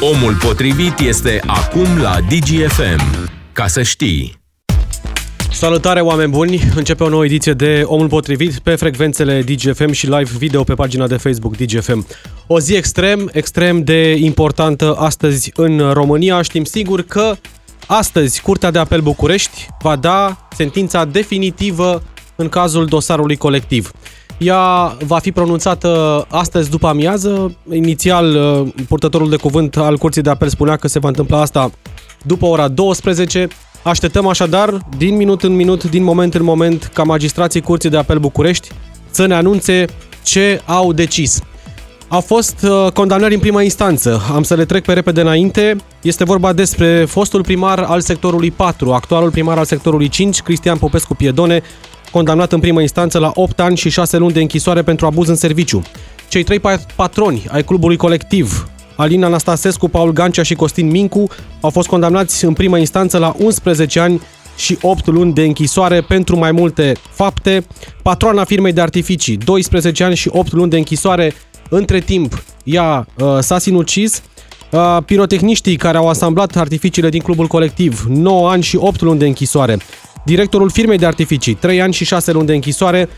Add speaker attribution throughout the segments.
Speaker 1: Omul potrivit este acum la DGFM. Ca să știi.
Speaker 2: Salutare oameni buni! Începe o nouă ediție de Omul Potrivit pe frecvențele DGFM și live video pe pagina de Facebook DGFM. O zi extrem, extrem de importantă astăzi în România. Știm sigur că astăzi Curtea de Apel București va da sentința definitivă în cazul dosarului colectiv. Ea va fi pronunțată astăzi după amiază. Inițial, uh, purtătorul de cuvânt al Curții de Apel spunea că se va întâmpla asta după ora 12. Așteptăm așadar, din minut în minut, din moment în moment, ca magistrații Curții de Apel București să ne anunțe ce au decis. Au fost uh, condamnări în prima instanță. Am să le trec pe repede înainte. Este vorba despre fostul primar al sectorului 4, actualul primar al sectorului 5, Cristian Popescu Piedone, condamnat în primă instanță la 8 ani și 6 luni de închisoare pentru abuz în serviciu. Cei trei patroni ai clubului colectiv, Alina Anastasescu, Paul Gancea și Costin Mincu, au fost condamnați în primă instanță la 11 ani și 8 luni de închisoare pentru mai multe fapte. Patroana firmei de artificii, 12 ani și 8 luni de închisoare. Între timp, ea uh, s-a sinucis. Uh, pirotehniștii care au asamblat artificiile din clubul colectiv, 9 ani și 8 luni de închisoare directorul firmei de artificii, 3 ani și 6 luni de închisoare,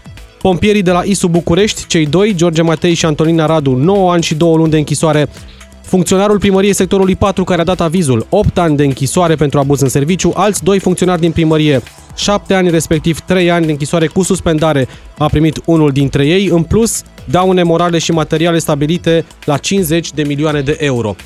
Speaker 2: pompierii de la ISU București, cei doi, George Matei și Antonina Radu, 9 ani și 2 luni de închisoare, funcționarul primăriei sectorului 4 care a dat avizul, 8 ani de închisoare pentru abuz în serviciu, alți doi funcționari din primărie, 7 ani, respectiv 3 ani de închisoare cu suspendare, a primit unul dintre ei, în plus daune morale și materiale stabilite la 50 de milioane de euro.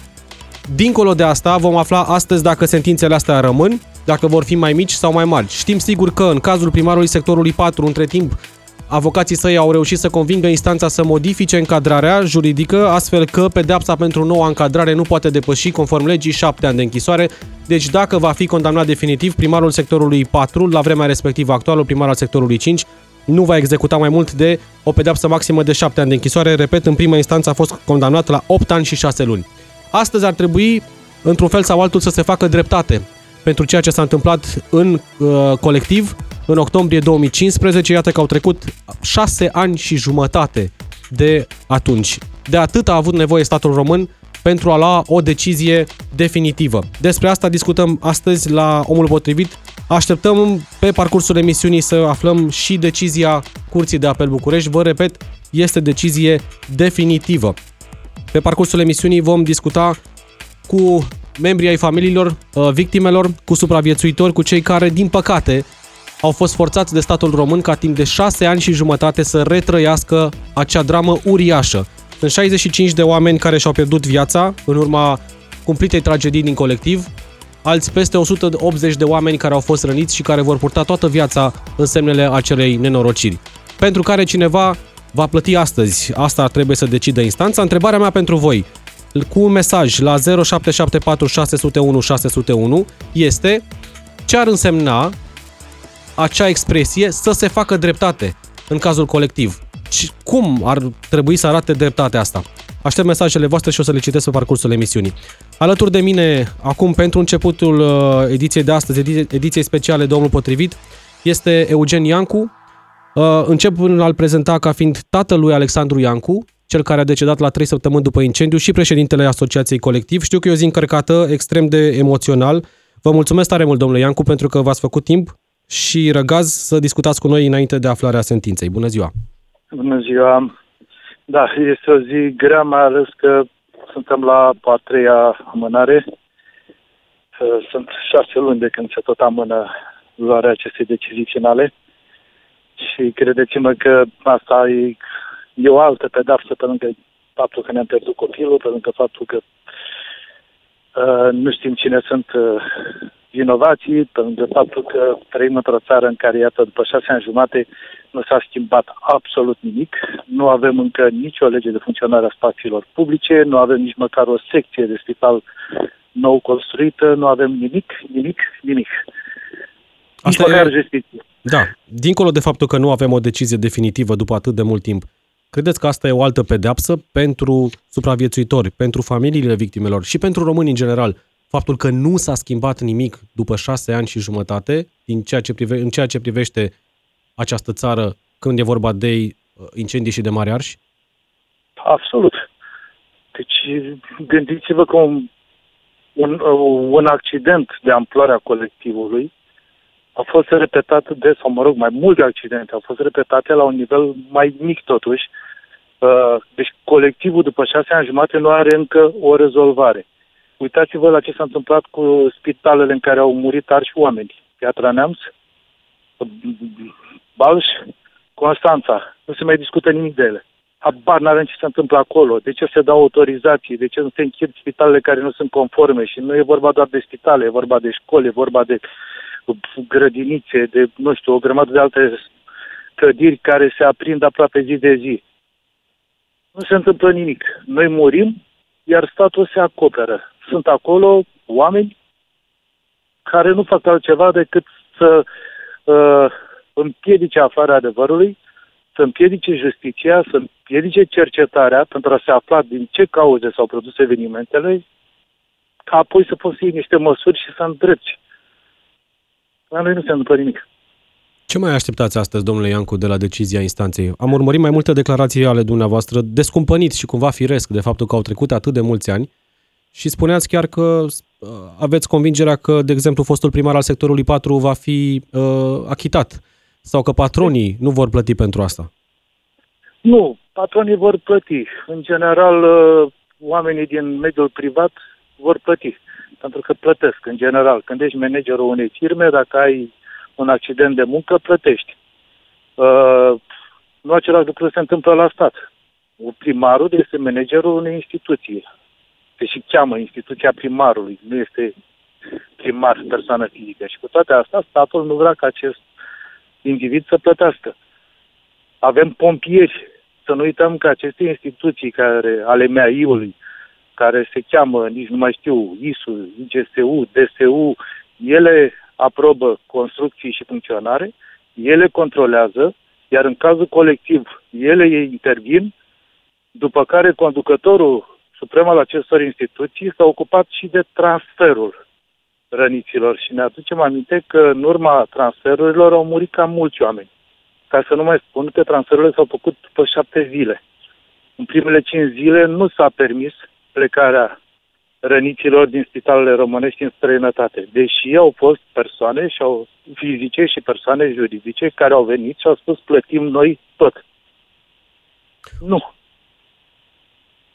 Speaker 2: Dincolo de asta, vom afla astăzi dacă sentințele astea rămân, dacă vor fi mai mici sau mai mari. Știm sigur că în cazul primarului sectorului 4, între timp, avocații săi au reușit să convingă instanța să modifice încadrarea juridică, astfel că pedeapsa pentru noua încadrare nu poate depăși, conform legii, 7 ani de închisoare. Deci dacă va fi condamnat definitiv, primarul sectorului 4, la vremea respectivă actualul primar al sectorului 5, nu va executa mai mult de o pedeapsă maximă de 7 ani de închisoare. Repet, în prima instanță a fost condamnat la 8 ani și 6 luni. Astăzi ar trebui, într-un fel sau altul, să se facă dreptate pentru ceea ce s-a întâmplat în uh, colectiv în octombrie 2015. Iată că au trecut șase ani și jumătate de atunci. De atât a avut nevoie statul român pentru a lua o decizie definitivă. Despre asta discutăm astăzi la Omul Potrivit. Așteptăm pe parcursul emisiunii să aflăm și decizia Curții de Apel București. Vă repet, este decizie definitivă. Pe parcursul emisiunii vom discuta cu membrii ai familiilor uh, victimelor, cu supraviețuitori, cu cei care, din păcate, au fost forțați de statul român ca timp de șase ani și jumătate să retrăiască acea dramă uriașă. Sunt 65 de oameni care și-au pierdut viața în urma cumplitei tragedii din colectiv, alți peste 180 de oameni care au fost răniți și care vor purta toată viața în semnele acelei nenorociri. Pentru care cineva va plăti astăzi. Asta trebuie să decidă instanța. Întrebarea mea pentru voi, cu un mesaj la 0774 601 601 este ce ar însemna acea expresie să se facă dreptate în cazul colectiv. Cum ar trebui să arate dreptatea asta? Aștept mesajele voastre și o să le citesc pe parcursul emisiunii. Alături de mine, acum pentru începutul uh, ediției de astăzi, ediției speciale Domnul Potrivit, este Eugen Iancu. Uh, încep prin a-l prezenta ca fiind tatălui Alexandru Iancu, cel care a decedat la 3 săptămâni după incendiu și președintele Asociației Colectiv. Știu că e o zi încărcată, extrem de emoțional. Vă mulțumesc tare mult, domnule Iancu, pentru că v-ați făcut timp și răgaz să discutați cu noi înainte de aflarea sentinței. Bună ziua!
Speaker 3: Bună ziua! Da, este o zi grea, mai ales că suntem la a treia amânare. Sunt șase luni de când se tot amână luarea acestei decizii finale și credeți-mă că asta e e o altă pedapsă pe lângă faptul că ne-am pierdut copilul, pe lângă faptul că uh, nu știm cine sunt uh, vinovații, pe lângă faptul că trăim într-o țară în care, iată, după șase ani jumate, nu s-a schimbat absolut nimic. Nu avem încă nicio lege de funcționare a spațiilor publice, nu avem nici măcar o secție de spital nou construită, nu avem nimic, nimic, nimic.
Speaker 2: Asta e... justiție. Da, dincolo de faptul că nu avem o decizie definitivă după atât de mult timp, Credeți că asta e o altă pedeapsă pentru supraviețuitori, pentru familiile victimelor și pentru români în general? Faptul că nu s-a schimbat nimic după șase ani și jumătate în ceea ce, prive, în ceea ce privește această țară când e vorba de uh, incendii și de mari arși?
Speaker 3: Absolut. Deci gândiți-vă că un un, un accident de amploarea colectivului a fost repetat de, sau mă rog, mai multe accidente au fost repetate la un nivel mai mic totuși. Uh, deci colectivul după șase ani jumate nu are încă o rezolvare. Uitați-vă la ce s-a întâmplat cu spitalele în care au murit arși oameni. Piatra Neamț, Balș, Constanța. Nu se mai discută nimic de ele. Habar n-avem ce se întâmplă acolo, de ce se dau autorizații, de ce nu se închid spitalele care nu sunt conforme și nu e vorba doar de spitale, e vorba de școli, e vorba de grădinițe, de, nu știu, o grămadă de alte clădiri care se aprind aproape zi de zi. Nu se întâmplă nimic. Noi murim, iar statul se acoperă. Sunt acolo oameni care nu fac altceva decât să uh, împiedice aflarea adevărului, să împiedice justiția, să împiedice cercetarea pentru a se afla din ce cauze s-au produs evenimentele, ca apoi să poți să iei niște măsuri și să îndrepti. La noi nu se întâmplă nimic.
Speaker 2: Ce mai așteptați astăzi, domnule Iancu, de la decizia instanței? Am urmărit mai multe declarații ale dumneavoastră, descumpăniți și cumva firesc de faptul că au trecut atât de mulți ani și spuneați chiar că uh, aveți convingerea că, de exemplu, fostul primar al sectorului 4 va fi uh, achitat sau că patronii nu vor plăti pentru asta.
Speaker 3: Nu, patronii vor plăti. În general, uh, oamenii din mediul privat vor plăti. Pentru că plătesc, în general. Când ești managerul unei firme, dacă ai un accident de muncă, plătești. Uh, nu același lucru se întâmplă la stat. Primarul este managerul unei instituții. Se și cheamă instituția primarului, nu este primar persoană fizică. Și cu toate astea, statul nu vrea ca acest individ să plătească. Avem pompieri. Să nu uităm că aceste instituții care, ale MEAI-ului, care se cheamă, nici nu mai știu, ISU, IGSU, DSU, ele aprobă construcții și funcționare, ele controlează, iar în cazul colectiv, ele intervin, după care conducătorul suprem al acestor instituții s-a ocupat și de transferul răniților și ne aducem aminte că în urma transferurilor au murit cam mulți oameni. Ca să nu mai spun că transferurile s-au făcut după șapte zile. În primele cinci zile nu s-a permis plecarea răniților din spitalele românești în străinătate, deși au fost persoane și au fizice și persoane juridice care au venit și au spus plătim noi tot. Nu.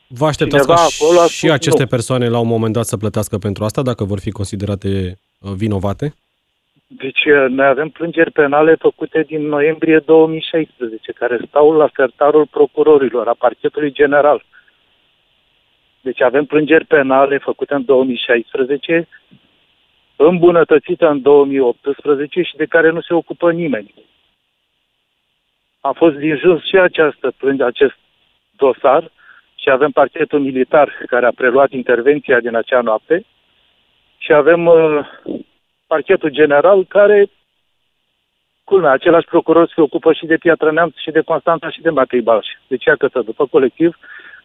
Speaker 2: Vă așteptați ca acolo și aceste nu. persoane la un moment dat să plătească pentru asta, dacă vor fi considerate uh, vinovate?
Speaker 3: Deci uh, noi avem plângeri penale făcute din noiembrie 2016, care stau la sertarul procurorilor, a parchetului general. Deci avem plângeri penale făcute în 2016, îmbunătățită în 2018 și de care nu se ocupă nimeni. A fost din jos și această plânge, acest dosar și avem parchetul militar care a preluat intervenția din acea noapte și avem uh, parchetul general care, culmea, același procuror se ocupă și de Piatra Neamț și de Constanța și de Matei Balș. Deci, iată, după colectiv,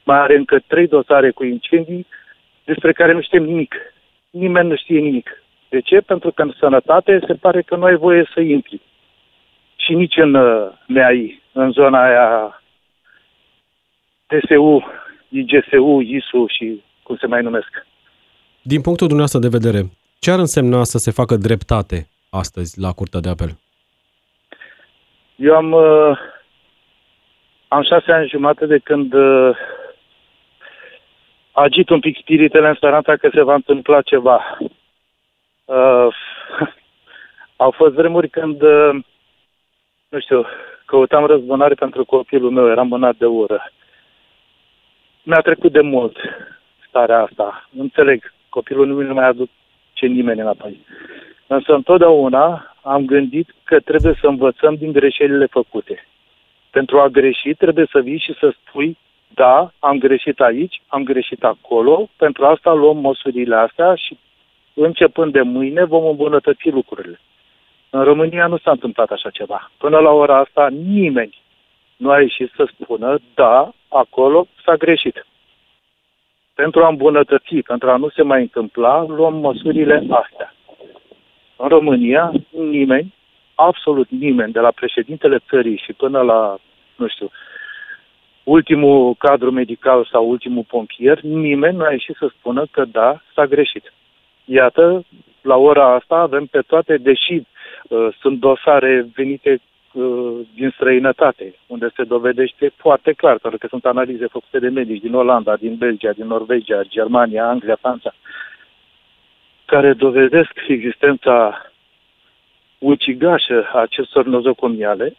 Speaker 3: mai are încă trei dosare cu incendii despre care nu știm nimic. Nimeni nu știe nimic. De ce? Pentru că în sănătate se pare că nu ai voie să intri. Și nici în uh, NEAI, în zona aia TSU, IGSU, ISU și cum se mai numesc.
Speaker 2: Din punctul dumneavoastră de vedere, ce ar însemna să se facă dreptate astăzi la Curtea de Apel?
Speaker 3: Eu am, uh, am șase ani jumate de când uh, agit un pic spiritele în speranța că se va întâmpla ceva. Uh, au fost vremuri când, uh, nu știu, căutam răzbunare pentru copilul meu, eram mânat de ură. Mi-a trecut de mult starea asta. Înțeleg, copilul nu nu mai aduce nimeni înapoi. Însă întotdeauna am gândit că trebuie să învățăm din greșelile făcute. Pentru a greși trebuie să vii și să spui da, am greșit aici, am greșit acolo, pentru asta luăm măsurile astea și începând de mâine vom îmbunătăți lucrurile. În România nu s-a întâmplat așa ceva. Până la ora asta nimeni nu a ieșit să spună, da, acolo s-a greșit. Pentru a îmbunătăți, pentru a nu se mai întâmpla, luăm măsurile astea. În România, nimeni, absolut nimeni, de la președintele țării și până la, nu știu, ultimul cadru medical sau ultimul pompier, nimeni nu a ieșit să spună că da, s-a greșit. Iată, la ora asta avem pe toate, deși uh, sunt dosare venite uh, din străinătate, unde se dovedește foarte clar, pentru că sunt analize făcute de medici din Olanda, din Belgia, din Norvegia, Germania, Anglia, Franța, care dovedesc existența ucigașă a acestor nozocomiale,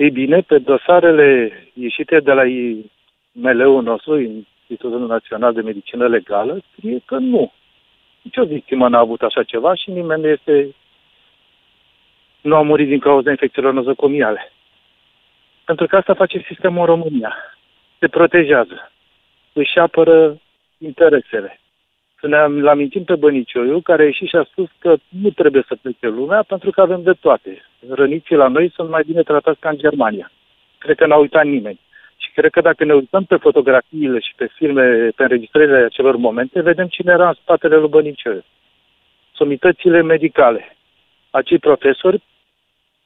Speaker 3: ei bine, pe dosarele ieșite de la IML-ul nostru, Institutul Național de Medicină Legală, scrie că nu. Nici o victimă n-a avut așa ceva și nimeni nu este nu a murit din cauza infecțiilor nozocomiale. Pentru că asta face sistemul în România. Se protejează. Își apără interesele. Să ne amintim pe Bănicioiu, care a ieșit și a spus că nu trebuie să plece lumea pentru că avem de toate. Răniții la noi sunt mai bine tratați ca în Germania. Cred că n-a uitat nimeni. Și cred că dacă ne uităm pe fotografiile și pe filme, pe înregistrările acelor momente, vedem cine era în spatele lui Bănicioiu. Somitățile medicale. Acei profesori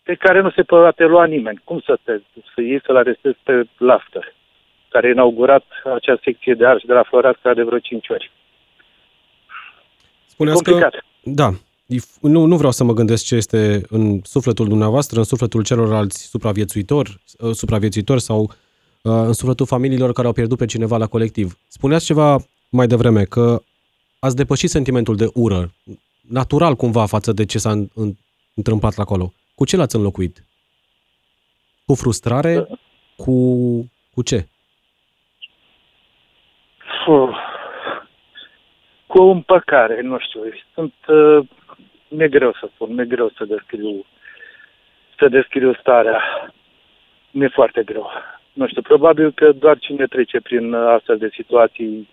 Speaker 3: pe care nu se poate lua nimeni. Cum să te să iei să-l arestezi pe Lafter, care a inaugurat acea secție de arși de la Floreasca de vreo 5 ori?
Speaker 2: Spuneați Complicat. că... Da, nu, nu vreau să mă gândesc ce este în sufletul dumneavoastră, în sufletul celorlalți supraviețuitori, uh, supraviețuitori sau uh, în sufletul familiilor care au pierdut pe cineva la colectiv. Spuneați ceva mai devreme, că ați depășit sentimentul de ură, natural cumva față de ce s-a întâmplat acolo. Cu ce l-ați înlocuit? Cu frustrare? Cu, cu ce?
Speaker 3: Cu o împăcare, nu știu. Sunt... Uh, mi-e greu să spun, mi-e greu să descriu, să descriu starea. Mi-e foarte greu. Nu știu, probabil că doar cine trece prin astfel de situații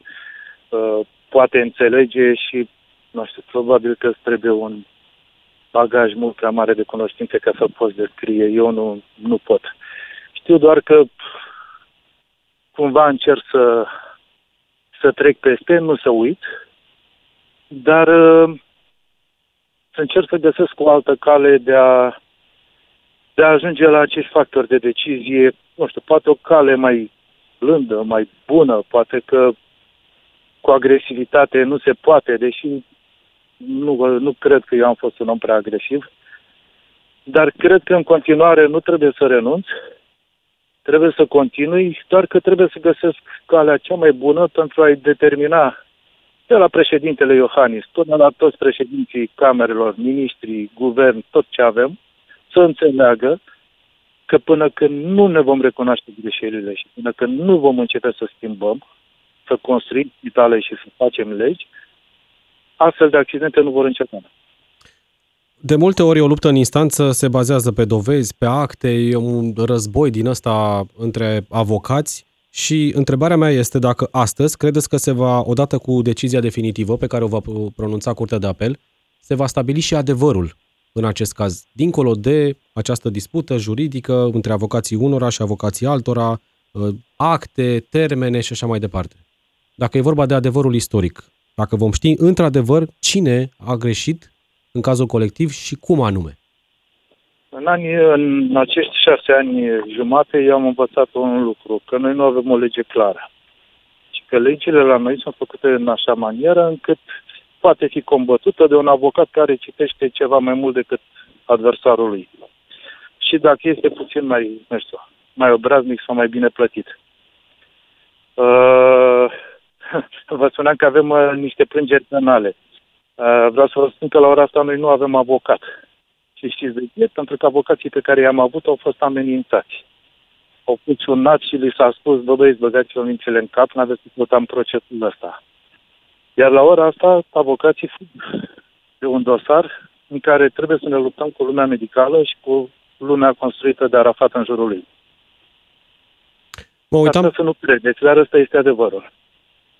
Speaker 3: uh, poate înțelege și, nu știu, probabil că trebuie un bagaj mult prea mare de cunoștințe ca să poți descrie. Eu nu, nu pot. Știu doar că cumva încerc să, să trec peste, nu să uit, dar uh, să încerc să găsesc o altă cale de a, de a ajunge la acești factori de decizie, nu știu, poate o cale mai blândă, mai bună, poate că cu agresivitate nu se poate, deși nu, nu cred că eu am fost un om prea agresiv, dar cred că în continuare nu trebuie să renunț, trebuie să continui, doar că trebuie să găsesc calea cea mai bună pentru a-i determina de la președintele Iohannis până la toți președinții camerelor, ministrii, guvern, tot ce avem, să înțeleagă că până când nu ne vom recunoaște greșelile și până când nu vom începe să schimbăm, să construim spitale și să facem legi, astfel de accidente nu vor înceta.
Speaker 2: De multe ori o luptă în instanță se bazează pe dovezi, pe acte, e un război din ăsta între avocați și întrebarea mea este dacă astăzi credeți că se va, odată cu decizia definitivă pe care o va pronunța Curtea de Apel, se va stabili și adevărul în acest caz, dincolo de această dispută juridică între avocații unora și avocații altora, ă, acte, termene și așa mai departe. Dacă e vorba de adevărul istoric, dacă vom ști într-adevăr cine a greșit în cazul colectiv și cum anume.
Speaker 3: În, anii, în acești șase ani jumate eu am învățat un lucru, că noi nu avem o lege clară. Și că legile la noi sunt făcute în așa manieră încât poate fi combătută de un avocat care citește ceva mai mult decât adversarul lui. Și dacă este puțin mai, nu știu, mai obraznic sau mai bine plătit. Uh, vă spuneam că avem uh, niște plângeri penale. Uh, vreau să vă spun că la ora asta noi nu avem avocat. Și știți de ce? Pentru că avocații pe care i-am avut au fost amenințați. Au fost sunați și li s-a spus, bă băieți, băgați-vă mințele în cap, n-aveți să în procesul ăsta. Iar la ora asta, avocații fug de un dosar în care trebuie să ne luptăm cu lumea medicală și cu lumea construită de Arafat în jurul lui.
Speaker 2: Mă uitam...
Speaker 3: Asta să nu credeți, dar ăsta este adevărul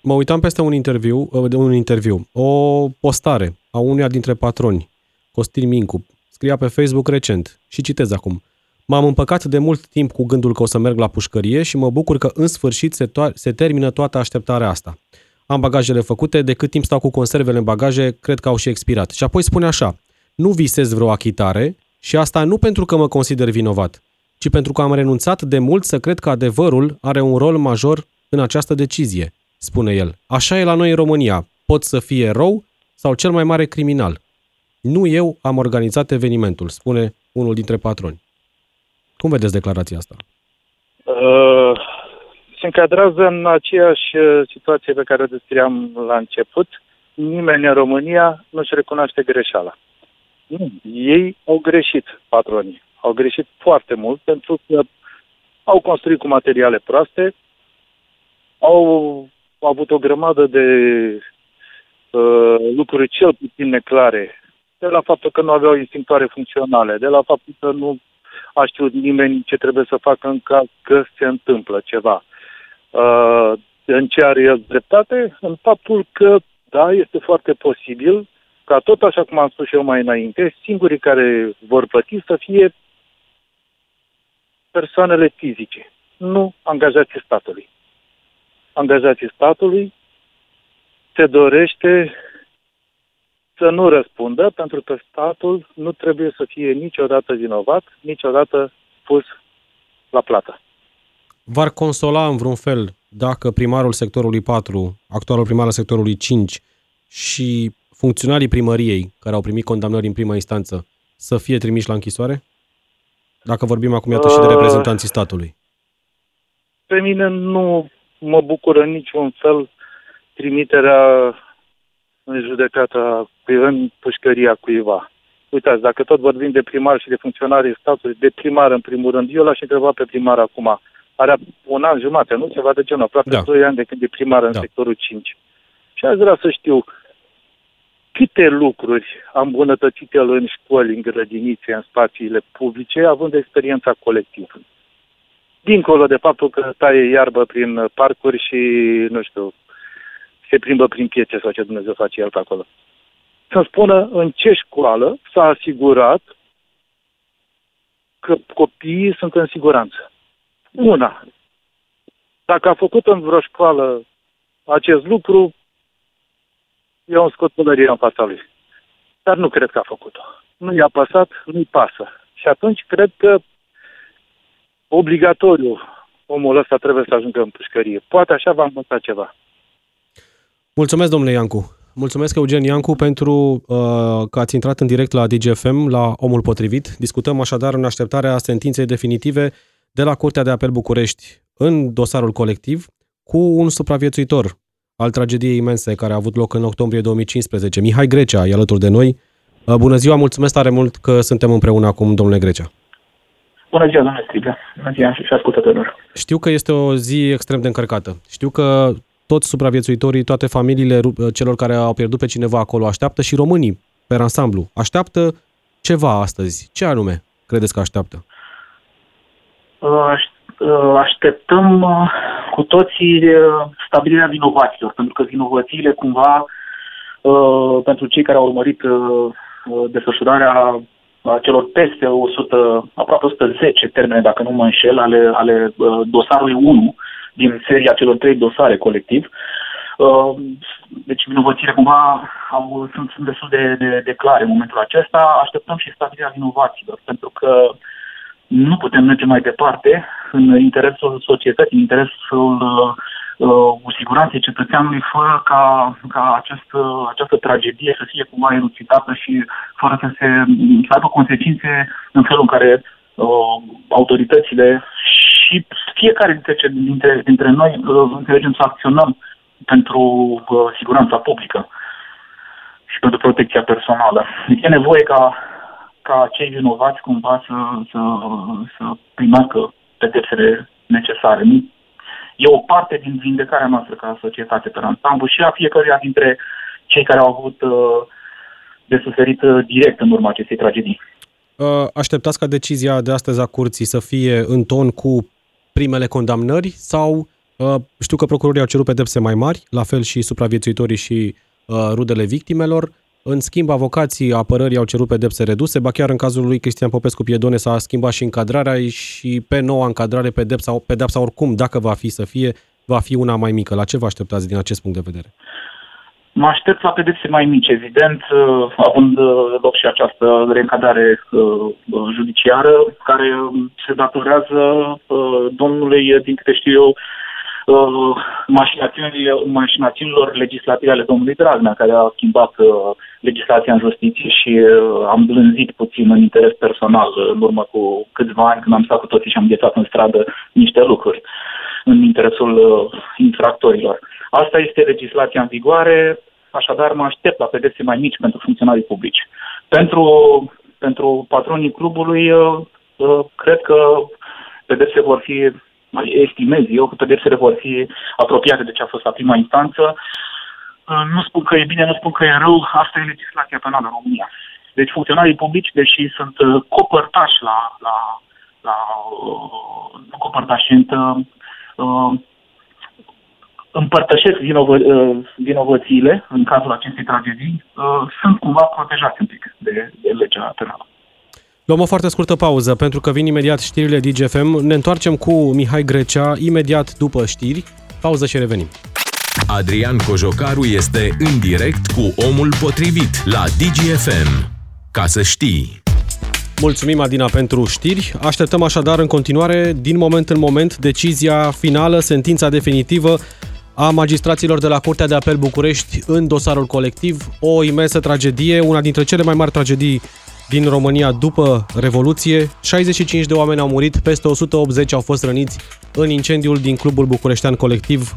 Speaker 2: mă uitam peste un interviu, uh, de un interviu, o postare a unuia dintre patroni, Costin Mincu, scria pe Facebook recent și citez acum. M-am împăcat de mult timp cu gândul că o să merg la pușcărie și mă bucur că în sfârșit se, to- se termină toată așteptarea asta. Am bagajele făcute, de cât timp stau cu conservele în bagaje, cred că au și expirat. Și apoi spune așa, nu visez vreo achitare și asta nu pentru că mă consider vinovat, ci pentru că am renunțat de mult să cred că adevărul are un rol major în această decizie spune el. Așa e la noi în România. Pot să fie rău sau cel mai mare criminal. Nu eu am organizat evenimentul, spune unul dintre patroni. Cum vedeți declarația asta?
Speaker 3: Uh, se încadrează în aceeași uh, situație pe care o descriam la început. Nimeni în România nu-și recunoaște greșeala. Nu, ei au greșit, patronii. Au greșit foarte mult pentru că au construit cu materiale proaste, au avut o grămadă de uh, lucruri cel puțin neclare, de la faptul că nu aveau instinctoare funcționale, de la faptul că nu a știut nimeni ce trebuie să facă în caz că se întâmplă ceva. Uh, în ce are el dreptate? În faptul că, da, este foarte posibil ca tot așa cum am spus și eu mai înainte, singurii care vor plăti să fie persoanele fizice, nu angajații statului. Angajații statului se dorește să nu răspundă, pentru că statul nu trebuie să fie niciodată vinovat, niciodată pus la plată.
Speaker 2: V-ar consola în vreun fel dacă primarul sectorului 4, actualul primar al sectorului 5 și funcționarii primăriei care au primit condamnări în prima instanță să fie trimiși la închisoare? Dacă vorbim acum iată și de uh, reprezentanții statului.
Speaker 3: Pe mine nu mă bucură în niciun fel trimiterea în judecata, în pușcăria cuiva. Uitați, dacă tot vorbim de primar și de funcționarii statului, de primar în primul rând, eu l-aș întreba pe primar acum. Are un an jumate, nu? Ceva de genul, aproape da. 2 ani de când e primar în da. sectorul 5. Și aș vrea să știu câte lucruri am îmbunătățit el în școli, în grădinițe, în spațiile publice, având experiența colectivă. Dincolo de faptul că taie iarbă prin parcuri și, nu știu, se plimbă prin piețe sau ce Dumnezeu face el pe acolo. Să spună în ce școală s-a asigurat că copiii sunt în siguranță. Una. Dacă a făcut în vreo școală acest lucru, eu am scot pălăria în fața lui. Dar nu cred că a făcut-o. Nu i-a pasat, nu-i pasă. Și atunci cred că obligatoriu omul ăsta trebuie să ajungă în pușcărie. Poate așa va învăța ceva.
Speaker 2: Mulțumesc, domnule Iancu. Mulțumesc, Eugen Iancu, pentru uh, că ați intrat în direct la DGFM, la Omul Potrivit. Discutăm așadar în așteptarea sentinței definitive de la Curtea de Apel București în dosarul colectiv cu un supraviețuitor al tragediei imense care a avut loc în octombrie 2015. Mihai Grecea e alături de noi. Uh, bună ziua, mulțumesc tare mult că suntem împreună acum, domnule Grecea.
Speaker 4: Bună ziua, domnule Striga. Bună ziua și ascultătorilor.
Speaker 2: Știu că este o zi extrem de încărcată. Știu că toți supraviețuitorii, toate familiile uh, celor care au pierdut pe cineva acolo așteaptă și românii, pe ansamblu, așteaptă ceva astăzi. Ce anume credeți că așteaptă?
Speaker 4: Uh, așteptăm cu toții stabilirea vinovaților, pentru că vinovățiile cumva pentru cei care au urmărit desfășurarea celor peste 100, aproape 110 termene, dacă nu mă înșel, ale, ale dosarului 1 din seria celor trei dosare colectiv. Deci vinovățile cumva au, sunt, sunt destul de, de, de clare în momentul acesta. Așteptăm și stabilirea vinovaților, pentru că uh, nu putem merge mai departe în interesul societății, în interesul uh, uh, siguranței cetățeanului, fără ca, ca această, această tragedie să fie cumva elucidată și fără să, se, să aibă consecințe în felul în care uh, autoritățile și fiecare dintre, dintre, dintre noi uh, înțelegem să acționăm pentru uh, siguranța publică și pentru protecția personală. E nevoie ca ca cei vinovați cumva să, să, să primească pedepsele necesare. E o parte din vindecarea noastră ca societate pe ansamblu și a fiecăruia dintre cei care au avut uh, de suferit uh, direct în urma acestei tragedii.
Speaker 2: Uh, așteptați ca decizia de astăzi a curții să fie în ton cu primele condamnări sau știu că procurorii au cerut pedepse mai mari, la fel și supraviețuitorii și rudele victimelor. În schimb, avocații apărării au cerut pedepse reduse, ba chiar în cazul lui Cristian Popescu Piedone s-a schimbat și încadrarea și pe noua încadrare pedepsa, pedepsa oricum, dacă va fi să fie, va fi una mai mică. La ce vă așteptați din acest punct de vedere?
Speaker 4: Mă aștept la pedepse mai mici, evident, uh, având uh, loc și această reîncadrare uh, judiciară, care se datorează domnului, din câte știu eu, uh, mașinațiunilor legislative ale domnului Dragnea, care a schimbat uh, legislația în justiție și uh, am blânzit puțin în interes personal uh, în urmă cu câțiva ani când am stat cu toții și am ghețat în stradă niște lucruri în interesul uh, infractorilor. Asta este legislația în vigoare, așadar mă aștept la pedepse mai mici pentru funcționarii publici. Pentru, pentru patronii clubului, uh, uh, cred că pedepse vor fi mai estimez eu că pedepsele vor fi apropiate de ce a fost la prima instanță. Uh, nu spun că e bine, nu spun că e rău, asta e legislația penală în România. Deci funcționarii publici, deși sunt uh, copărtași la, la, la uh, nu copărtași, sunt uh, împărtășesc vinovă, vinovățiile în cazul acestei tragedii, uh, sunt cumva protejați un pic de, de legea penală.
Speaker 2: Luăm o foarte scurtă pauză pentru că vin imediat știrile DGFM. Ne întoarcem cu Mihai Grecea imediat după știri. Pauză și revenim.
Speaker 1: Adrian Cojocaru este în direct cu omul potrivit la DGFM. Ca să știi.
Speaker 2: Mulțumim, Adina, pentru știri. Așteptăm așadar în continuare, din moment în moment, decizia finală, sentința definitivă a magistraților de la Curtea de Apel București în dosarul colectiv. O imensă tragedie, una dintre cele mai mari tragedii din România după Revoluție. 65 de oameni au murit, peste 180 au fost răniți în incendiul din clubul bucureștean colectiv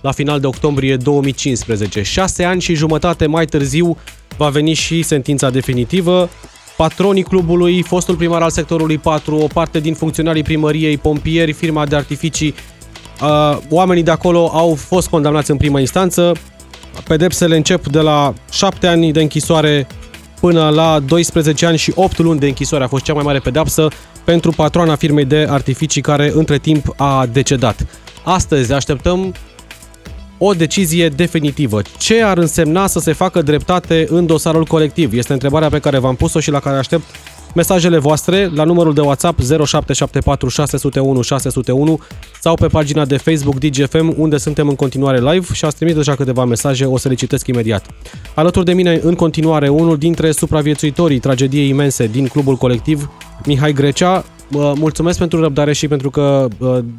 Speaker 2: la final de octombrie 2015. Șase ani și jumătate mai târziu va veni și sentința definitivă. Patronii clubului, fostul primar al sectorului 4, o parte din funcționarii primăriei, pompieri, firma de artificii, uh, oamenii de acolo au fost condamnați în prima instanță. Pedepsele încep de la 7 ani de închisoare până la 12 ani și 8 luni de închisoare a fost cea mai mare pedapsă pentru patroana firmei de artificii care între timp a decedat. Astăzi așteptăm o decizie definitivă. Ce ar însemna să se facă dreptate în dosarul colectiv? Este întrebarea pe care v-am pus-o și la care aștept mesajele voastre la numărul de WhatsApp 0774 601 601 sau pe pagina de Facebook DGFM unde suntem în continuare live și ați trimis deja câteva mesaje, o să le citesc imediat. Alături de mine în continuare unul dintre supraviețuitorii tragediei imense din clubul colectiv, Mihai Grecea. Mulțumesc pentru răbdare și pentru că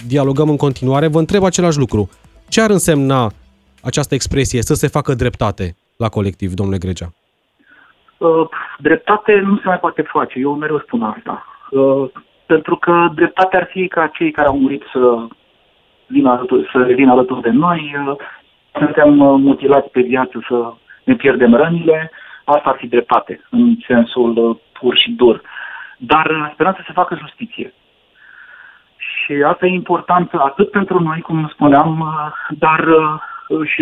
Speaker 2: dialogăm în continuare. Vă întreb același lucru. Ce ar însemna această expresie să se facă dreptate la colectiv, domnule Grecea?
Speaker 4: Uh, dreptate nu se mai poate face. Eu mereu spun asta. Uh, pentru că dreptatea ar fi ca cei care au murit să vină alături, să revină alături de noi, uh, suntem mutilați pe viață să ne pierdem rănile, asta ar fi dreptate, în sensul pur și dur. Dar sperăm să se facă justiție. Și asta e important atât pentru noi, cum spuneam, dar și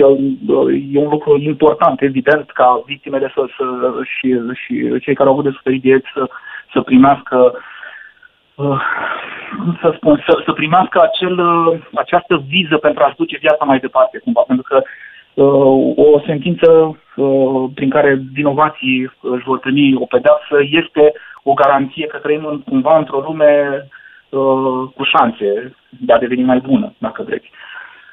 Speaker 4: e un lucru important, evident, ca victimele să, să, și, și cei care au avut de suferit de să, să primească uh, să spun, să, să primească acel, uh, această viză pentru a-și duce viața mai departe, cumva, pentru că uh, o sentință uh, prin care vinovații își vor primi o pedeapsă este o garanție că trăim în, cumva într-o lume uh, cu șanse de a deveni mai bună, dacă vreți. Uh,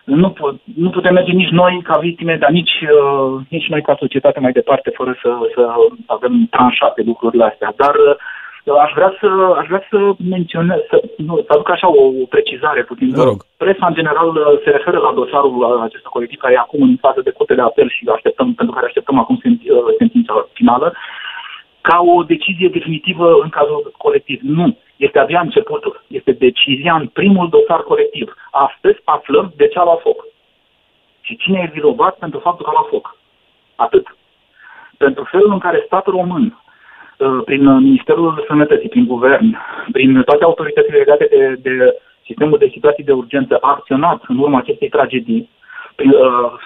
Speaker 4: nu, nu putem merge nici noi ca victime, dar nici, uh, nici noi ca societate mai departe, fără să, să avem tranșate lucrurile astea. Dar uh, aș vrea să, aș vrea să menționez, să, nu, să aduc așa o, o precizare puțin.
Speaker 2: Vă rog.
Speaker 4: Presa, în general, uh, se referă la dosarul acesta colectiv, care e acum în fază de curte de apel și așteptăm, pentru care așteptăm acum uh, sentința finală, ca o decizie definitivă în cazul colectiv. Nu este abia începutul. Este decizia în primul dosar colectiv. Astăzi aflăm de ce a luat foc. Și cine e vinovat pentru faptul că a luat foc. Atât. Pentru felul în care statul român, uh, prin Ministerul Sănătății, prin guvern, prin toate autoritățile legate de, de sistemul de situații de urgență, a acționat în urma acestei tragedii, prin uh,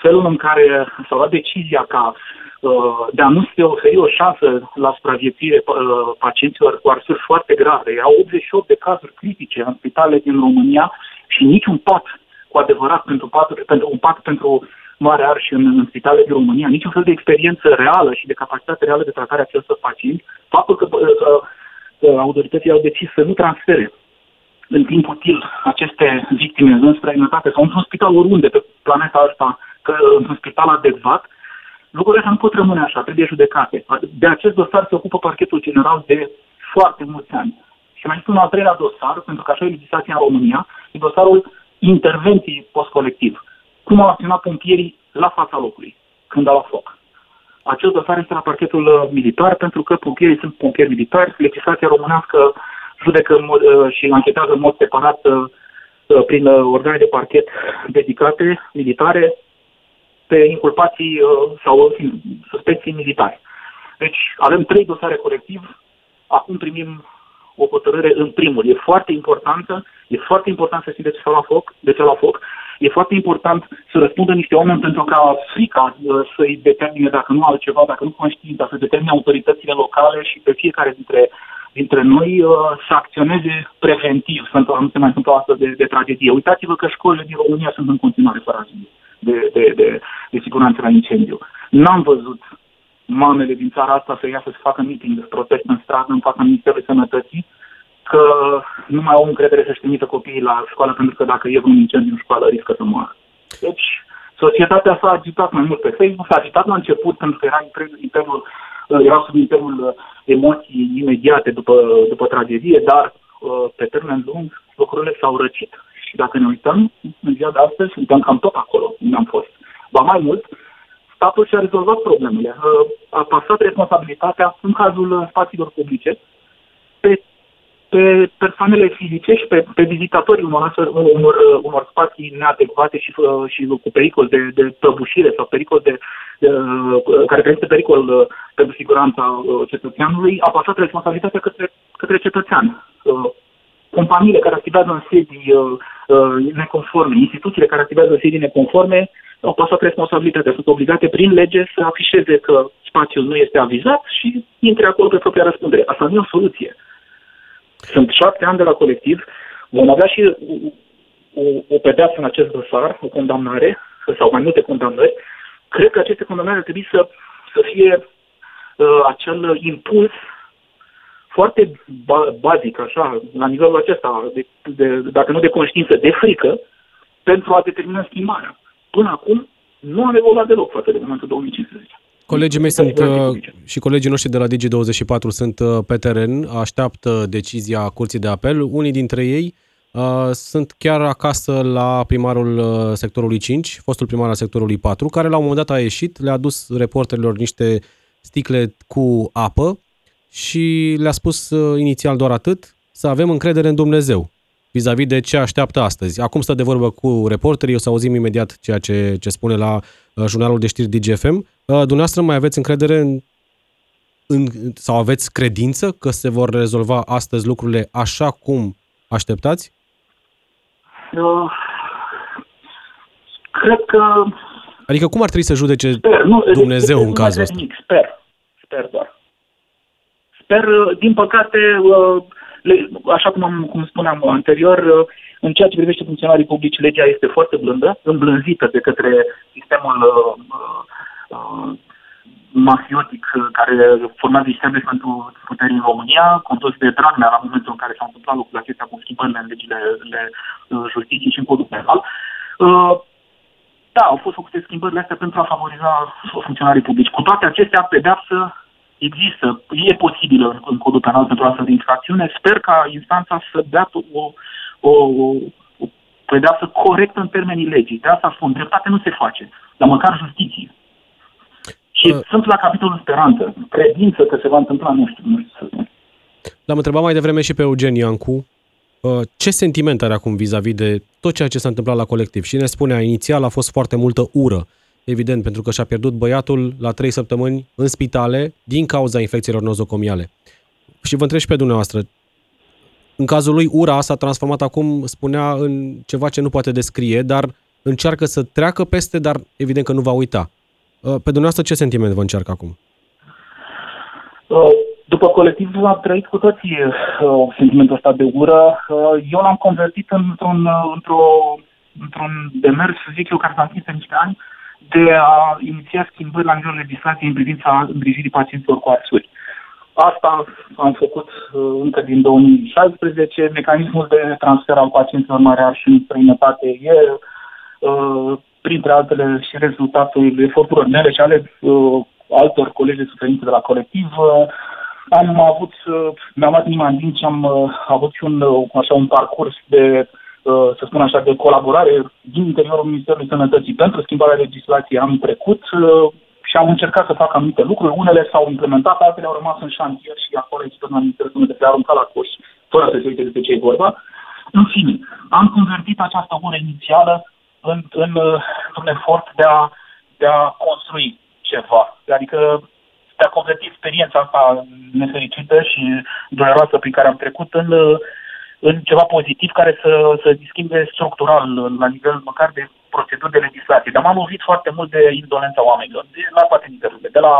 Speaker 4: felul în care s-a luat decizia ca Uh, de a nu se oferi o șansă la supraviețuire uh, pacienților cu arsuri foarte grave. Au 88 de cazuri critice în spitale din România și niciun pat cu adevărat pentru, paturi, pentru un pat pentru mare arși în, în spitale din România, niciun fel de experiență reală și de capacitate reală de tratare a acestor pacienți, faptul că uh, uh, autoritățile au decis să nu transfere în timp util aceste victime în străinătate sau într-un spital oriunde pe planeta asta, că, într-un spital adecvat, lucrurile astea nu pot rămâne așa, trebuie judecate. De acest dosar se ocupă parchetul general de foarte mulți ani. Și mai este un al treilea dosar, pentru că așa e legislația în România, e dosarul intervenții post-colectiv. Cum au acționat pompierii la fața locului, când au luat foc. Acest dosar este la parchetul uh, militar, pentru că pompierii sunt pompieri militari, legislația românească judecă în mod, uh, și anchetează în mod separat uh, prin organe de parchet dedicate, militare, pe inculpații sau suspecții militari. Deci avem trei dosare colectiv, acum primim o hotărâre în primul. E foarte importantă, e foarte important să știi de ce s-a luat foc, de ce a luat foc. E foarte important să răspundă niște oameni pentru ca frica uh, să-i determine, dacă nu altceva, dacă nu conștiința, să determine autoritățile locale și pe fiecare dintre, dintre noi uh, să acționeze preventiv, pentru a nu se mai întâmplă astfel de, de tragedie. Uitați-vă că școlile din România sunt în continuare fără de, de, de, de siguranță la incendiu. N-am văzut mamele din țara asta să iasă să facă meeting de protest în stradă în fața Ministerului Sănătății, că nu mai au încredere să-și trimită copiii la școală pentru că dacă e un incendiu în școală riscă să moară. Deci, societatea s-a agitat mai mult pe Facebook, s-a agitat la început pentru că era imperiul, era sub imperiul emoții imediate după, după tragedie, dar pe termen lung lucrurile s-au răcit. Și dacă ne uităm, în ziua de astăzi, suntem cam tot acolo unde am fost. Ba mai mult, statul și-a rezolvat problemele. A pasat responsabilitatea în cazul spațiilor publice pe, pe persoanele fizice și pe, pe vizitatorii unor, unor, unor spații neadecvate și, și cu pericol de, de prăbușire sau pericol de, de, care prezintă pericol pentru siguranța cetățeanului, a pasat responsabilitatea către, către cetățean companiile care activează în sedii uh, uh, neconforme, instituțiile care activează în sedii neconforme, au pasat responsabilitatea, sunt obligate prin lege să afișeze că spațiul nu este avizat și intre acolo pe propria răspundere. Asta nu e o soluție. Sunt șapte ani de la colectiv, vom avea și o, o pedeapsă în acest dosar, o condamnare, sau mai multe condamnări. Cred că aceste condamnări ar trebui să, să fie uh, acel impuls foarte bazic, așa, la nivelul acesta, de, de, dacă nu de conștiință, de frică, pentru a determina schimbarea. Până acum, nu am evoluat deloc față de momentul 2015.
Speaker 2: Colegii mei sunt uh, și colegii noștri de la Digi24 sunt uh, pe teren, așteaptă decizia Curții de Apel. Unii dintre ei uh, sunt chiar acasă la primarul uh, sectorului 5, fostul primar al sectorului 4, care la un moment dat a ieșit, le-a dus reporterilor niște sticle cu apă și le-a spus uh, inițial doar atât, să avem încredere în Dumnezeu vis-a-vis de ce așteaptă astăzi. Acum stă de vorbă cu reporterii, o să auzim imediat ceea ce, ce spune la uh, jurnalul de știri DGFM. Uh, dumneavoastră mai aveți încredere în, în, sau aveți credință că se vor rezolva astăzi lucrurile așa cum așteptați?
Speaker 4: Uh, cred că...
Speaker 2: Adică cum ar trebui să judece sper, nu, Dumnezeu în cazul ăsta?
Speaker 4: Sper, sper doar. Sper, uh, din păcate, uh, le, așa cum, am, cum spuneam anterior, uh, în ceea ce privește funcționarii publici, legea este foarte blândă, îmblânzită de către sistemul uh, uh, mafiotic care formează sisteme pentru puteri în România, condus de Dragnea la momentul în care s-au întâmplat lucrurile acestea cu schimbările în legile de justiție și în codul penal. Uh, da, au fost făcute schimbările astea pentru a favoriza funcționarii publici. Cu toate acestea, pedeapsă există, e posibilă în, în codul penal pentru astfel de infracțiune. Sper ca instanța să dea o, o, o pedeapsă corectă în termenii legii. De asta spun, dreptate nu se face, dar măcar justiție. Și uh. sunt la capitolul speranță, credință că se va întâmpla, nu știu, nu știu
Speaker 2: L-am întrebat mai devreme și pe Eugen Iancu, uh, ce sentiment are acum vis-a-vis de tot ceea ce s-a întâmplat la colectiv? Și ne spunea, inițial a fost foarte multă ură evident, pentru că și-a pierdut băiatul la trei săptămâni în spitale din cauza infecțiilor nozocomiale. Și vă întreb și pe dumneavoastră, în cazul lui, ura s-a transformat acum, spunea, în ceva ce nu poate descrie, dar încearcă să treacă peste, dar evident că nu va uita. Uh, pe dumneavoastră ce sentiment vă încearcă acum?
Speaker 4: Uh, după colectiv am trăit cu toții uh, sentimentul ăsta de ură. Eu l-am convertit într-un, într-o, într-un demers, să zic eu, care s-a întins niște ani, de a iniția schimbări la nivelul legislației în privința îngrijirii pacienților cu arsuri. Asta am făcut uh, încă din 2016. Mecanismul de transfer al pacienților mare arși în străinătate e, uh, printre altele, și rezultatul eforturilor mele și ale uh, altor colegi de suferință de la colectiv. Uh, am avut, uh, mi-am luat inima în din și am uh, avut și un, uh, așa, un parcurs de uh, să spun așa, de colaborare din interiorul Ministerului Sănătății pentru schimbarea legislației anul trecut uh, și am încercat să fac anumite lucruri. Unele s-au implementat, altele au rămas în șantier și acolo există la Ministerul Sănătății a aruncat la coș, fără să se uite despre ce e vorba. În fine, am convertit această oră inițială în, în, în un efort de a, de a construi ceva. Adică de a converti experiența asta nefericită și dureroasă prin care am trecut în, în ceva pozitiv care să, să schimbe structural la nivel măcar de proceduri de legislație. Dar m-am lovit foarte mult de indolența oamenilor, de la toate nivelurile, de la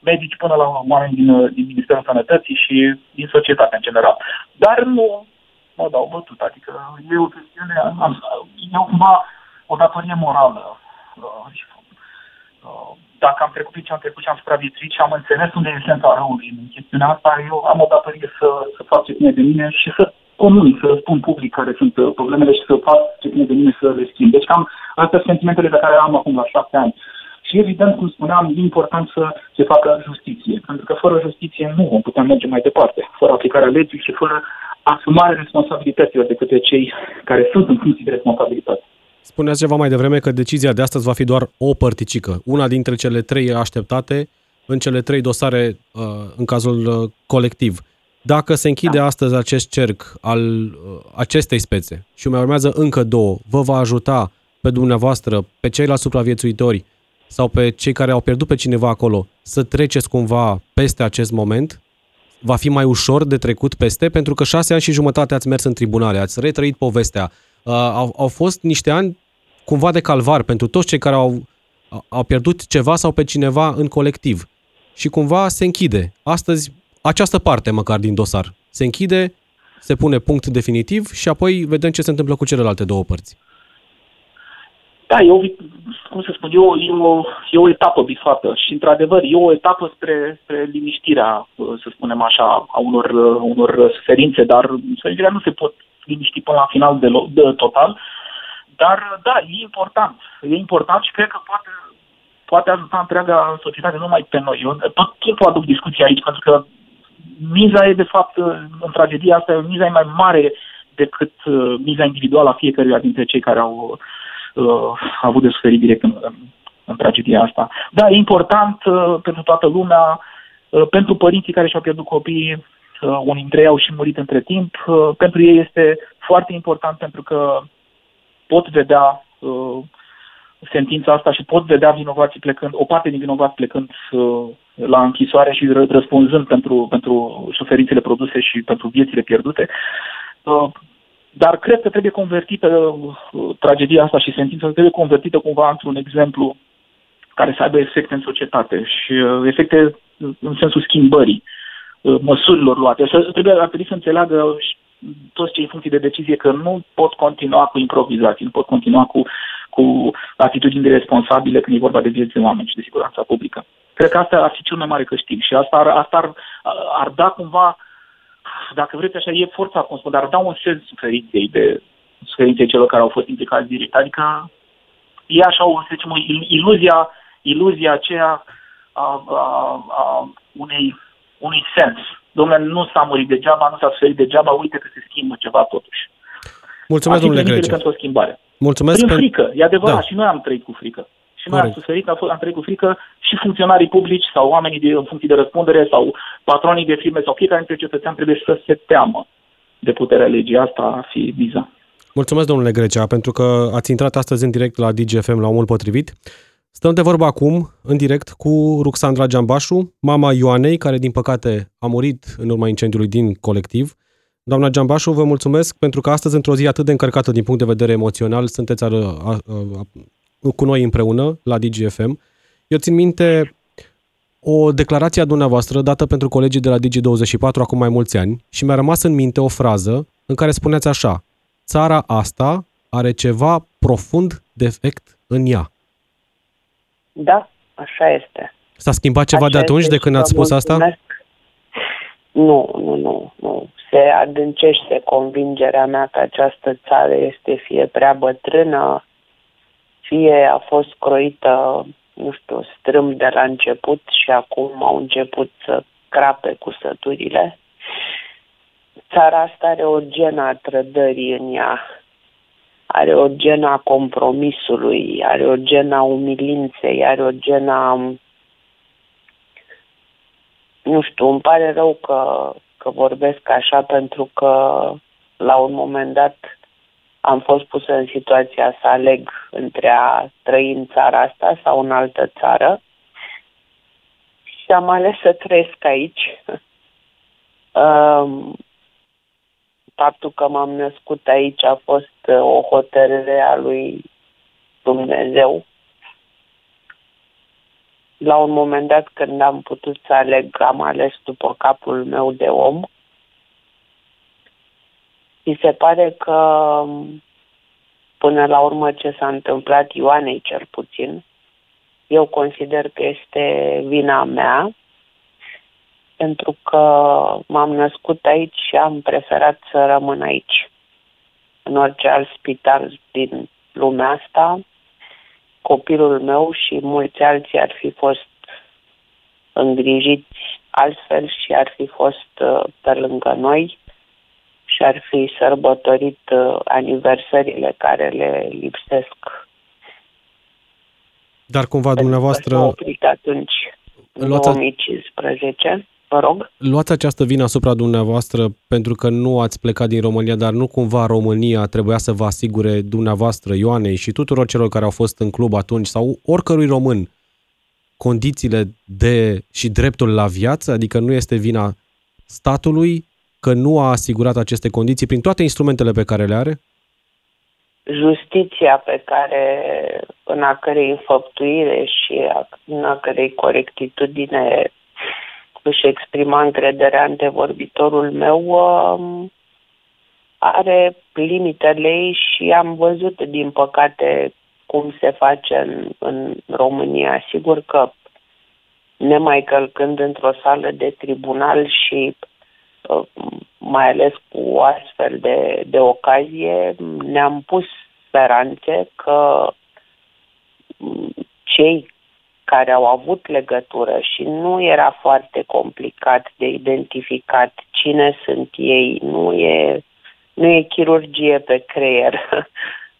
Speaker 4: medici până la oameni din, din Ministerul Sănătății și din societatea în general. Dar nu mă dau bătut, adică e o chestiune, am, e cumva o datorie morală. Uh, uh, dacă am trecut prin ce am trecut și am supraviețuit și am înțeles unde e esența răului în chestiunea asta, eu am o datorie să, să fac ce ține de mine și să comunic, să spun public care sunt uh, problemele și să fac ce ține de mine să le schimb. Deci cam astea sunt sentimentele pe care am acum la șapte ani. Și evident, cum spuneam, e important să se facă justiție, pentru că fără justiție nu vom putea merge mai departe, fără aplicarea legii și fără asumarea responsabilităților de către cei care sunt în funcție de responsabilitate.
Speaker 2: Spuneați ceva mai devreme că decizia de astăzi va fi doar o părticică, una dintre cele trei așteptate în cele trei dosare uh, în cazul uh, colectiv. Dacă se închide da. astăzi acest cerc al uh, acestei spețe și mai urmează încă două, vă va ajuta pe dumneavoastră, pe ceilalți supraviețuitori sau pe cei care au pierdut pe cineva acolo să treceți cumva peste acest moment? Va fi mai ușor de trecut peste? Pentru că șase ani și jumătate ați mers în tribunale, ați retrăit povestea. Uh, au, au fost niște ani cumva de calvar pentru toți cei care au, au pierdut ceva sau pe cineva în colectiv. Și cumva se închide. Astăzi, această parte măcar din dosar se închide, se pune punct definitiv și apoi vedem ce se întâmplă cu celelalte două părți.
Speaker 4: Da, e o, cum să spun, e o, e o, e o etapă bifată și, într-adevăr, e o etapă spre, spre liniștirea, să spunem așa, a unor, unor suferințe, dar suferințele nu se pot liniști până la final de, de total. Dar, da, e important. E important și cred că poate, poate ajuta întreaga societate, nu numai pe noi. Eu tot timpul aduc discuții aici, pentru că miza e, de fapt, în tragedia asta, miza e mai mare decât uh, miza individuală a fiecăruia dintre cei care au uh, avut de suferit direct în, în, în tragedia asta. Da, e important uh, pentru toată lumea, uh, pentru părinții care și-au pierdut copiii, uh, unii dintre ei au și murit între timp. Uh, pentru ei este foarte important pentru că pot vedea uh, sentința asta și pot vedea vinovații plecând, o parte din vinovați plecând uh, la închisoare și răspunzând pentru, pentru suferințele produse și pentru viețile pierdute. Uh, dar cred că trebuie convertită uh, tragedia asta și sentința trebuie convertită cumva într-un exemplu care să aibă efecte în societate și uh, efecte în sensul schimbării uh, măsurilor luate. Și trebuie, ar trebui să înțeleagă toți cei în funcție de decizie că nu pot continua cu improvizații, nu pot continua cu, cu atitudini responsabile când e vorba de vieți de oameni și de siguranța publică. Cred că asta ar fi cel mai mare câștig și asta ar, asta ar, ar da cumva dacă vreți așa, e forța, cum spun, dar dau un sens suferinței de suferinței celor care au fost implicați direct. Adică e așa, o, să zicem, iluzia, iluzia aceea a, a, a unei, unui sens. Domnule, nu s-a murit degeaba, nu s-a suferit degeaba, uite că se schimbă ceva totuși.
Speaker 2: Mulțumesc, domnule Grece.
Speaker 4: pentru o schimbare.
Speaker 2: Mulțumesc.
Speaker 4: Prin frică, e adevărat, da. și noi am trăit cu frică. Și noi Corect. am suferit, am, am trăit cu frică și funcționarii publici sau oamenii de, în funcție de răspundere sau patronii de firme sau fiecare dintre cetățean trebuie să se teamă de puterea legii. Asta ar fi viza.
Speaker 2: Mulțumesc, domnule Grecea, pentru că ați intrat astăzi în direct la DGFM la omul potrivit. Stăm de vorbă acum, în direct, cu Ruxandra Giambașu, mama Ioanei, care, din păcate, a murit în urma incendiului din colectiv. Doamna Giambașu, vă mulțumesc pentru că astăzi, într-o zi atât de încărcată din punct de vedere emoțional, sunteți a, a, a, cu noi împreună la DGFM. Eu țin minte o declarație a dumneavoastră dată pentru colegii de la Digi24 acum mai mulți ani și mi-a rămas în minte o frază în care spuneați așa Țara asta are ceva profund defect în ea.
Speaker 5: Da, așa este.
Speaker 2: S-a schimbat ceva așa de atunci de când ați spus
Speaker 5: mulțumesc.
Speaker 2: asta?
Speaker 5: Nu, nu, nu, nu. Se adâncește convingerea mea că această țară este fie prea bătrână, fie a fost croită, nu știu, strâm de la început și acum au început să crape cu săturile. Țara asta are o genă a trădării în ea are o genă a compromisului, are o genă a umilinței, are o genă a... Nu știu, îmi pare rău că, că vorbesc așa pentru că la un moment dat am fost pusă în situația să aleg între a trăi în țara asta sau în altă țară și am ales să trăiesc aici. Um, faptul că m-am născut aici a fost uh, o hotărâre a lui Dumnezeu. La un moment dat, când am putut să aleg, am ales după capul meu de om. Mi se pare că, până la urmă, ce s-a întâmplat Ioanei, cel puțin, eu consider că este vina mea, pentru că m-am născut aici și am preferat să rămân aici. În orice alt spital din lumea asta, copilul meu și mulți alții ar fi fost îngrijiți altfel și ar fi fost uh, pe lângă noi și ar fi sărbătorit uh, aniversările care le lipsesc.
Speaker 2: Dar cumva dumneavoastră...
Speaker 5: S-a oprit atunci, în 2015. Vă rog.
Speaker 2: Luați această vină asupra dumneavoastră pentru că nu ați plecat din România, dar nu cumva România trebuia să vă asigure dumneavoastră, Ioanei și tuturor celor care au fost în club atunci sau oricărui român condițiile de și dreptul la viață, adică nu este vina statului că nu a asigurat aceste condiții prin toate instrumentele pe care le are?
Speaker 5: Justiția pe care, în a cărei înfăptuire și în a cărei corectitudine își exprima încrederea în vorbitorul meu, um, are limitele ei și am văzut, din păcate, cum se face în, în România. Sigur că nemai călcând într-o sală de tribunal și uh, mai ales cu o astfel de, de ocazie, ne-am pus speranțe că cei care au avut legătură și nu era foarte complicat de identificat cine sunt ei, nu e, nu e chirurgie pe creier.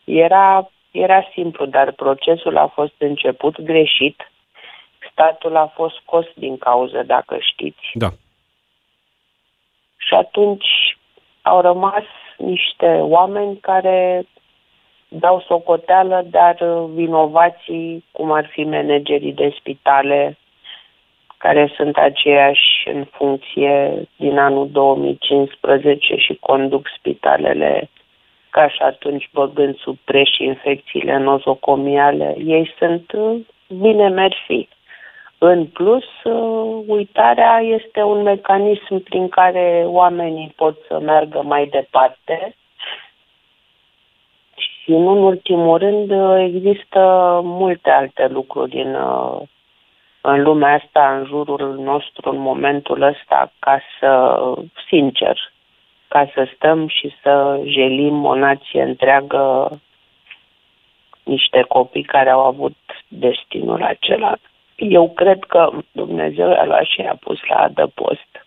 Speaker 5: Era, era simplu, dar procesul a fost început greșit. Statul a fost scos din cauză, dacă știți.
Speaker 2: Da.
Speaker 5: Și atunci au rămas niște oameni care dau socoteală, dar uh, vinovații, cum ar fi managerii de spitale, care sunt aceiași în funcție din anul 2015 și conduc spitalele ca și atunci băgând sub preș infecțiile nozocomiale, ei sunt uh, bine mersi. În plus, uh, uitarea este un mecanism prin care oamenii pot să meargă mai departe și nu în ultimul rând există multe alte lucruri în, în lumea asta, în jurul nostru, în momentul ăsta, ca să, sincer, ca să stăm și să jelim o nație întreagă niște copii care au avut destinul acela. Eu cred că Dumnezeu a luat și a pus la adăpost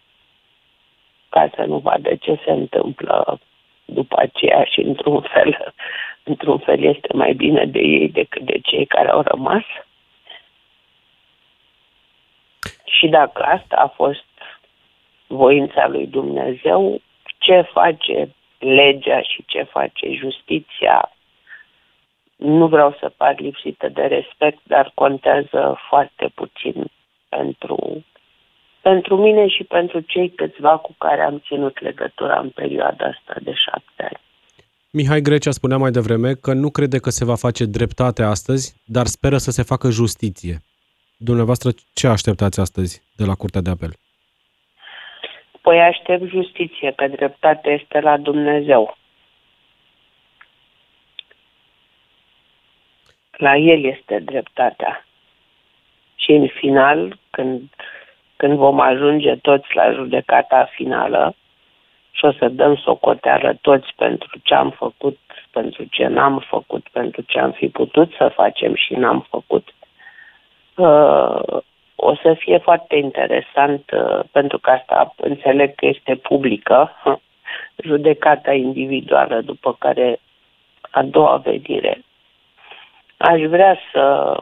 Speaker 5: ca să nu vadă ce se întâmplă după aceea și într-un fel într-un fel este mai bine de ei decât de cei care au rămas. Și dacă asta a fost voința lui Dumnezeu, ce face legea și ce face justiția, nu vreau să par lipsită de respect, dar contează foarte puțin pentru, pentru mine și pentru cei câțiva cu care am ținut legătura în perioada asta de șapte ani.
Speaker 2: Mihai Grecea spunea mai devreme că nu crede că se va face dreptate astăzi, dar speră să se facă justiție. Dumneavoastră, ce așteptați astăzi de la Curtea de Apel?
Speaker 5: Păi aștept justiție, că dreptate este la Dumnezeu. La El este dreptatea. Și în final, când, când vom ajunge toți la judecata finală, și o să dăm socoteală toți pentru ce am făcut, pentru ce n-am făcut, pentru ce am fi putut să facem și n-am făcut. Uh, o să fie foarte interesant, uh, pentru că asta înțeleg că este publică, judecata individuală, după care a doua venire. Aș vrea să,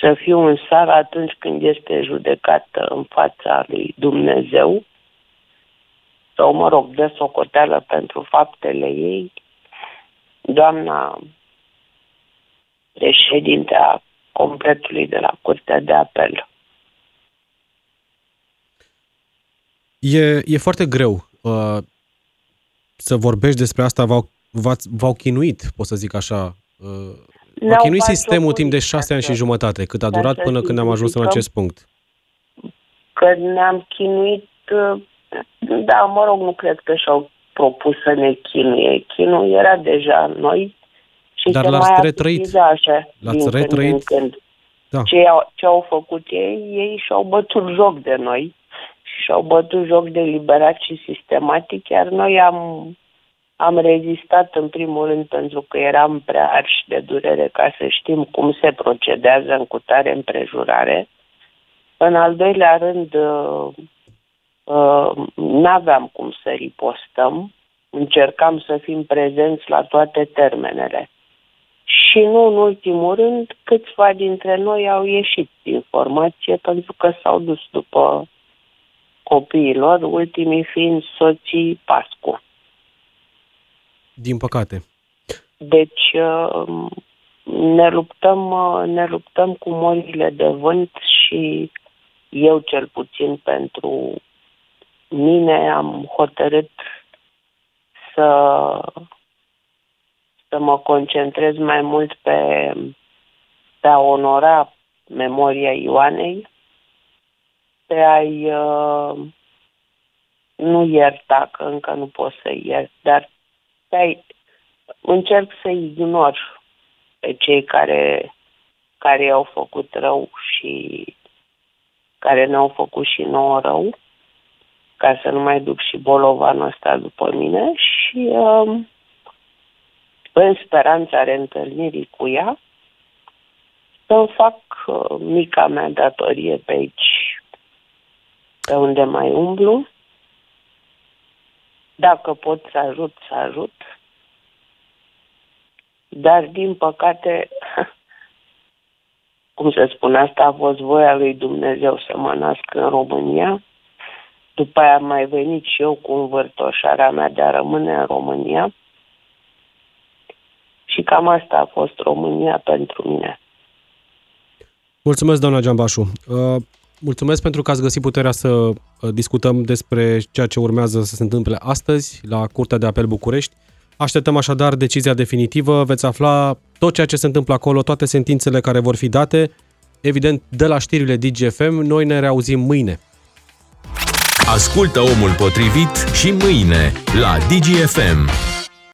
Speaker 5: să fiu în sală atunci când este judecată în fața lui Dumnezeu sau, mă rog, dă socoteală pentru faptele ei, doamna președintea completului de la Curtea de Apel.
Speaker 2: E, e foarte greu uh, să vorbești despre asta. V-au, v-au chinuit, pot să zic așa. Uh, v-a chinuit sistemul timp de șase ani și jumătate, cât a durat până când am ajuns în acest punct.
Speaker 5: Că ne-am chinuit, uh, da, mă rog, nu cred că și-au propus să ne chinuie. Chinul era deja noi și
Speaker 2: Dar
Speaker 5: se
Speaker 2: l-ați
Speaker 5: mai
Speaker 2: retrăit.
Speaker 5: Așa,
Speaker 2: L-ați
Speaker 5: din
Speaker 2: retrăit?
Speaker 5: Când, în când.
Speaker 2: Da.
Speaker 5: Ce, au, ce au făcut ei, ei și-au bătut joc de noi și și-au bătut joc deliberat și sistematic, iar noi am, am rezistat în primul rând pentru că eram prea arși de durere ca să știm cum se procedează în cutare împrejurare. În al doilea rând, uh, uh, n-aveam cum să ripostăm, încercam să fim prezenți la toate termenele. Și nu în ultimul rând, câțiva dintre noi au ieșit din formație pentru că s-au dus după copiilor, ultimii fiind soții Pascu.
Speaker 2: Din păcate.
Speaker 5: Deci uh, ne luptăm, uh, ne luptăm cu morile de vânt și eu cel puțin pentru mine am hotărât să, să mă concentrez mai mult pe, pe a onora memoria Ioanei, pe a-i uh, nu ierta, că încă nu pot să iert, dar pe a încerc să ignor pe cei care, care i-au făcut rău și care ne-au făcut și nouă rău, ca să nu mai duc și bolovanul ăsta după mine și uh, în speranța reîntâlnirii cu ea, să fac uh, mica mea datorie pe aici, pe unde mai umblu. Dacă pot să ajut, să ajut. Dar, din păcate, cum se spune, asta a fost voia lui Dumnezeu să mă nasc în România. După aia am mai venit și eu cu învârtoșarea mea de a rămâne în România. Și cam asta a fost România pentru mine.
Speaker 2: Mulțumesc, doamna Giambașu. Uh, mulțumesc pentru că ați găsit puterea să uh, discutăm despre ceea ce urmează să se întâmple astăzi la Curtea de Apel București. Așteptăm așadar decizia definitivă, veți afla tot ceea ce se întâmplă acolo, toate sentințele care vor fi date, evident de la știrile DGFM. Noi ne reauzim mâine.
Speaker 1: Ascultă omul potrivit și mâine la DGFM.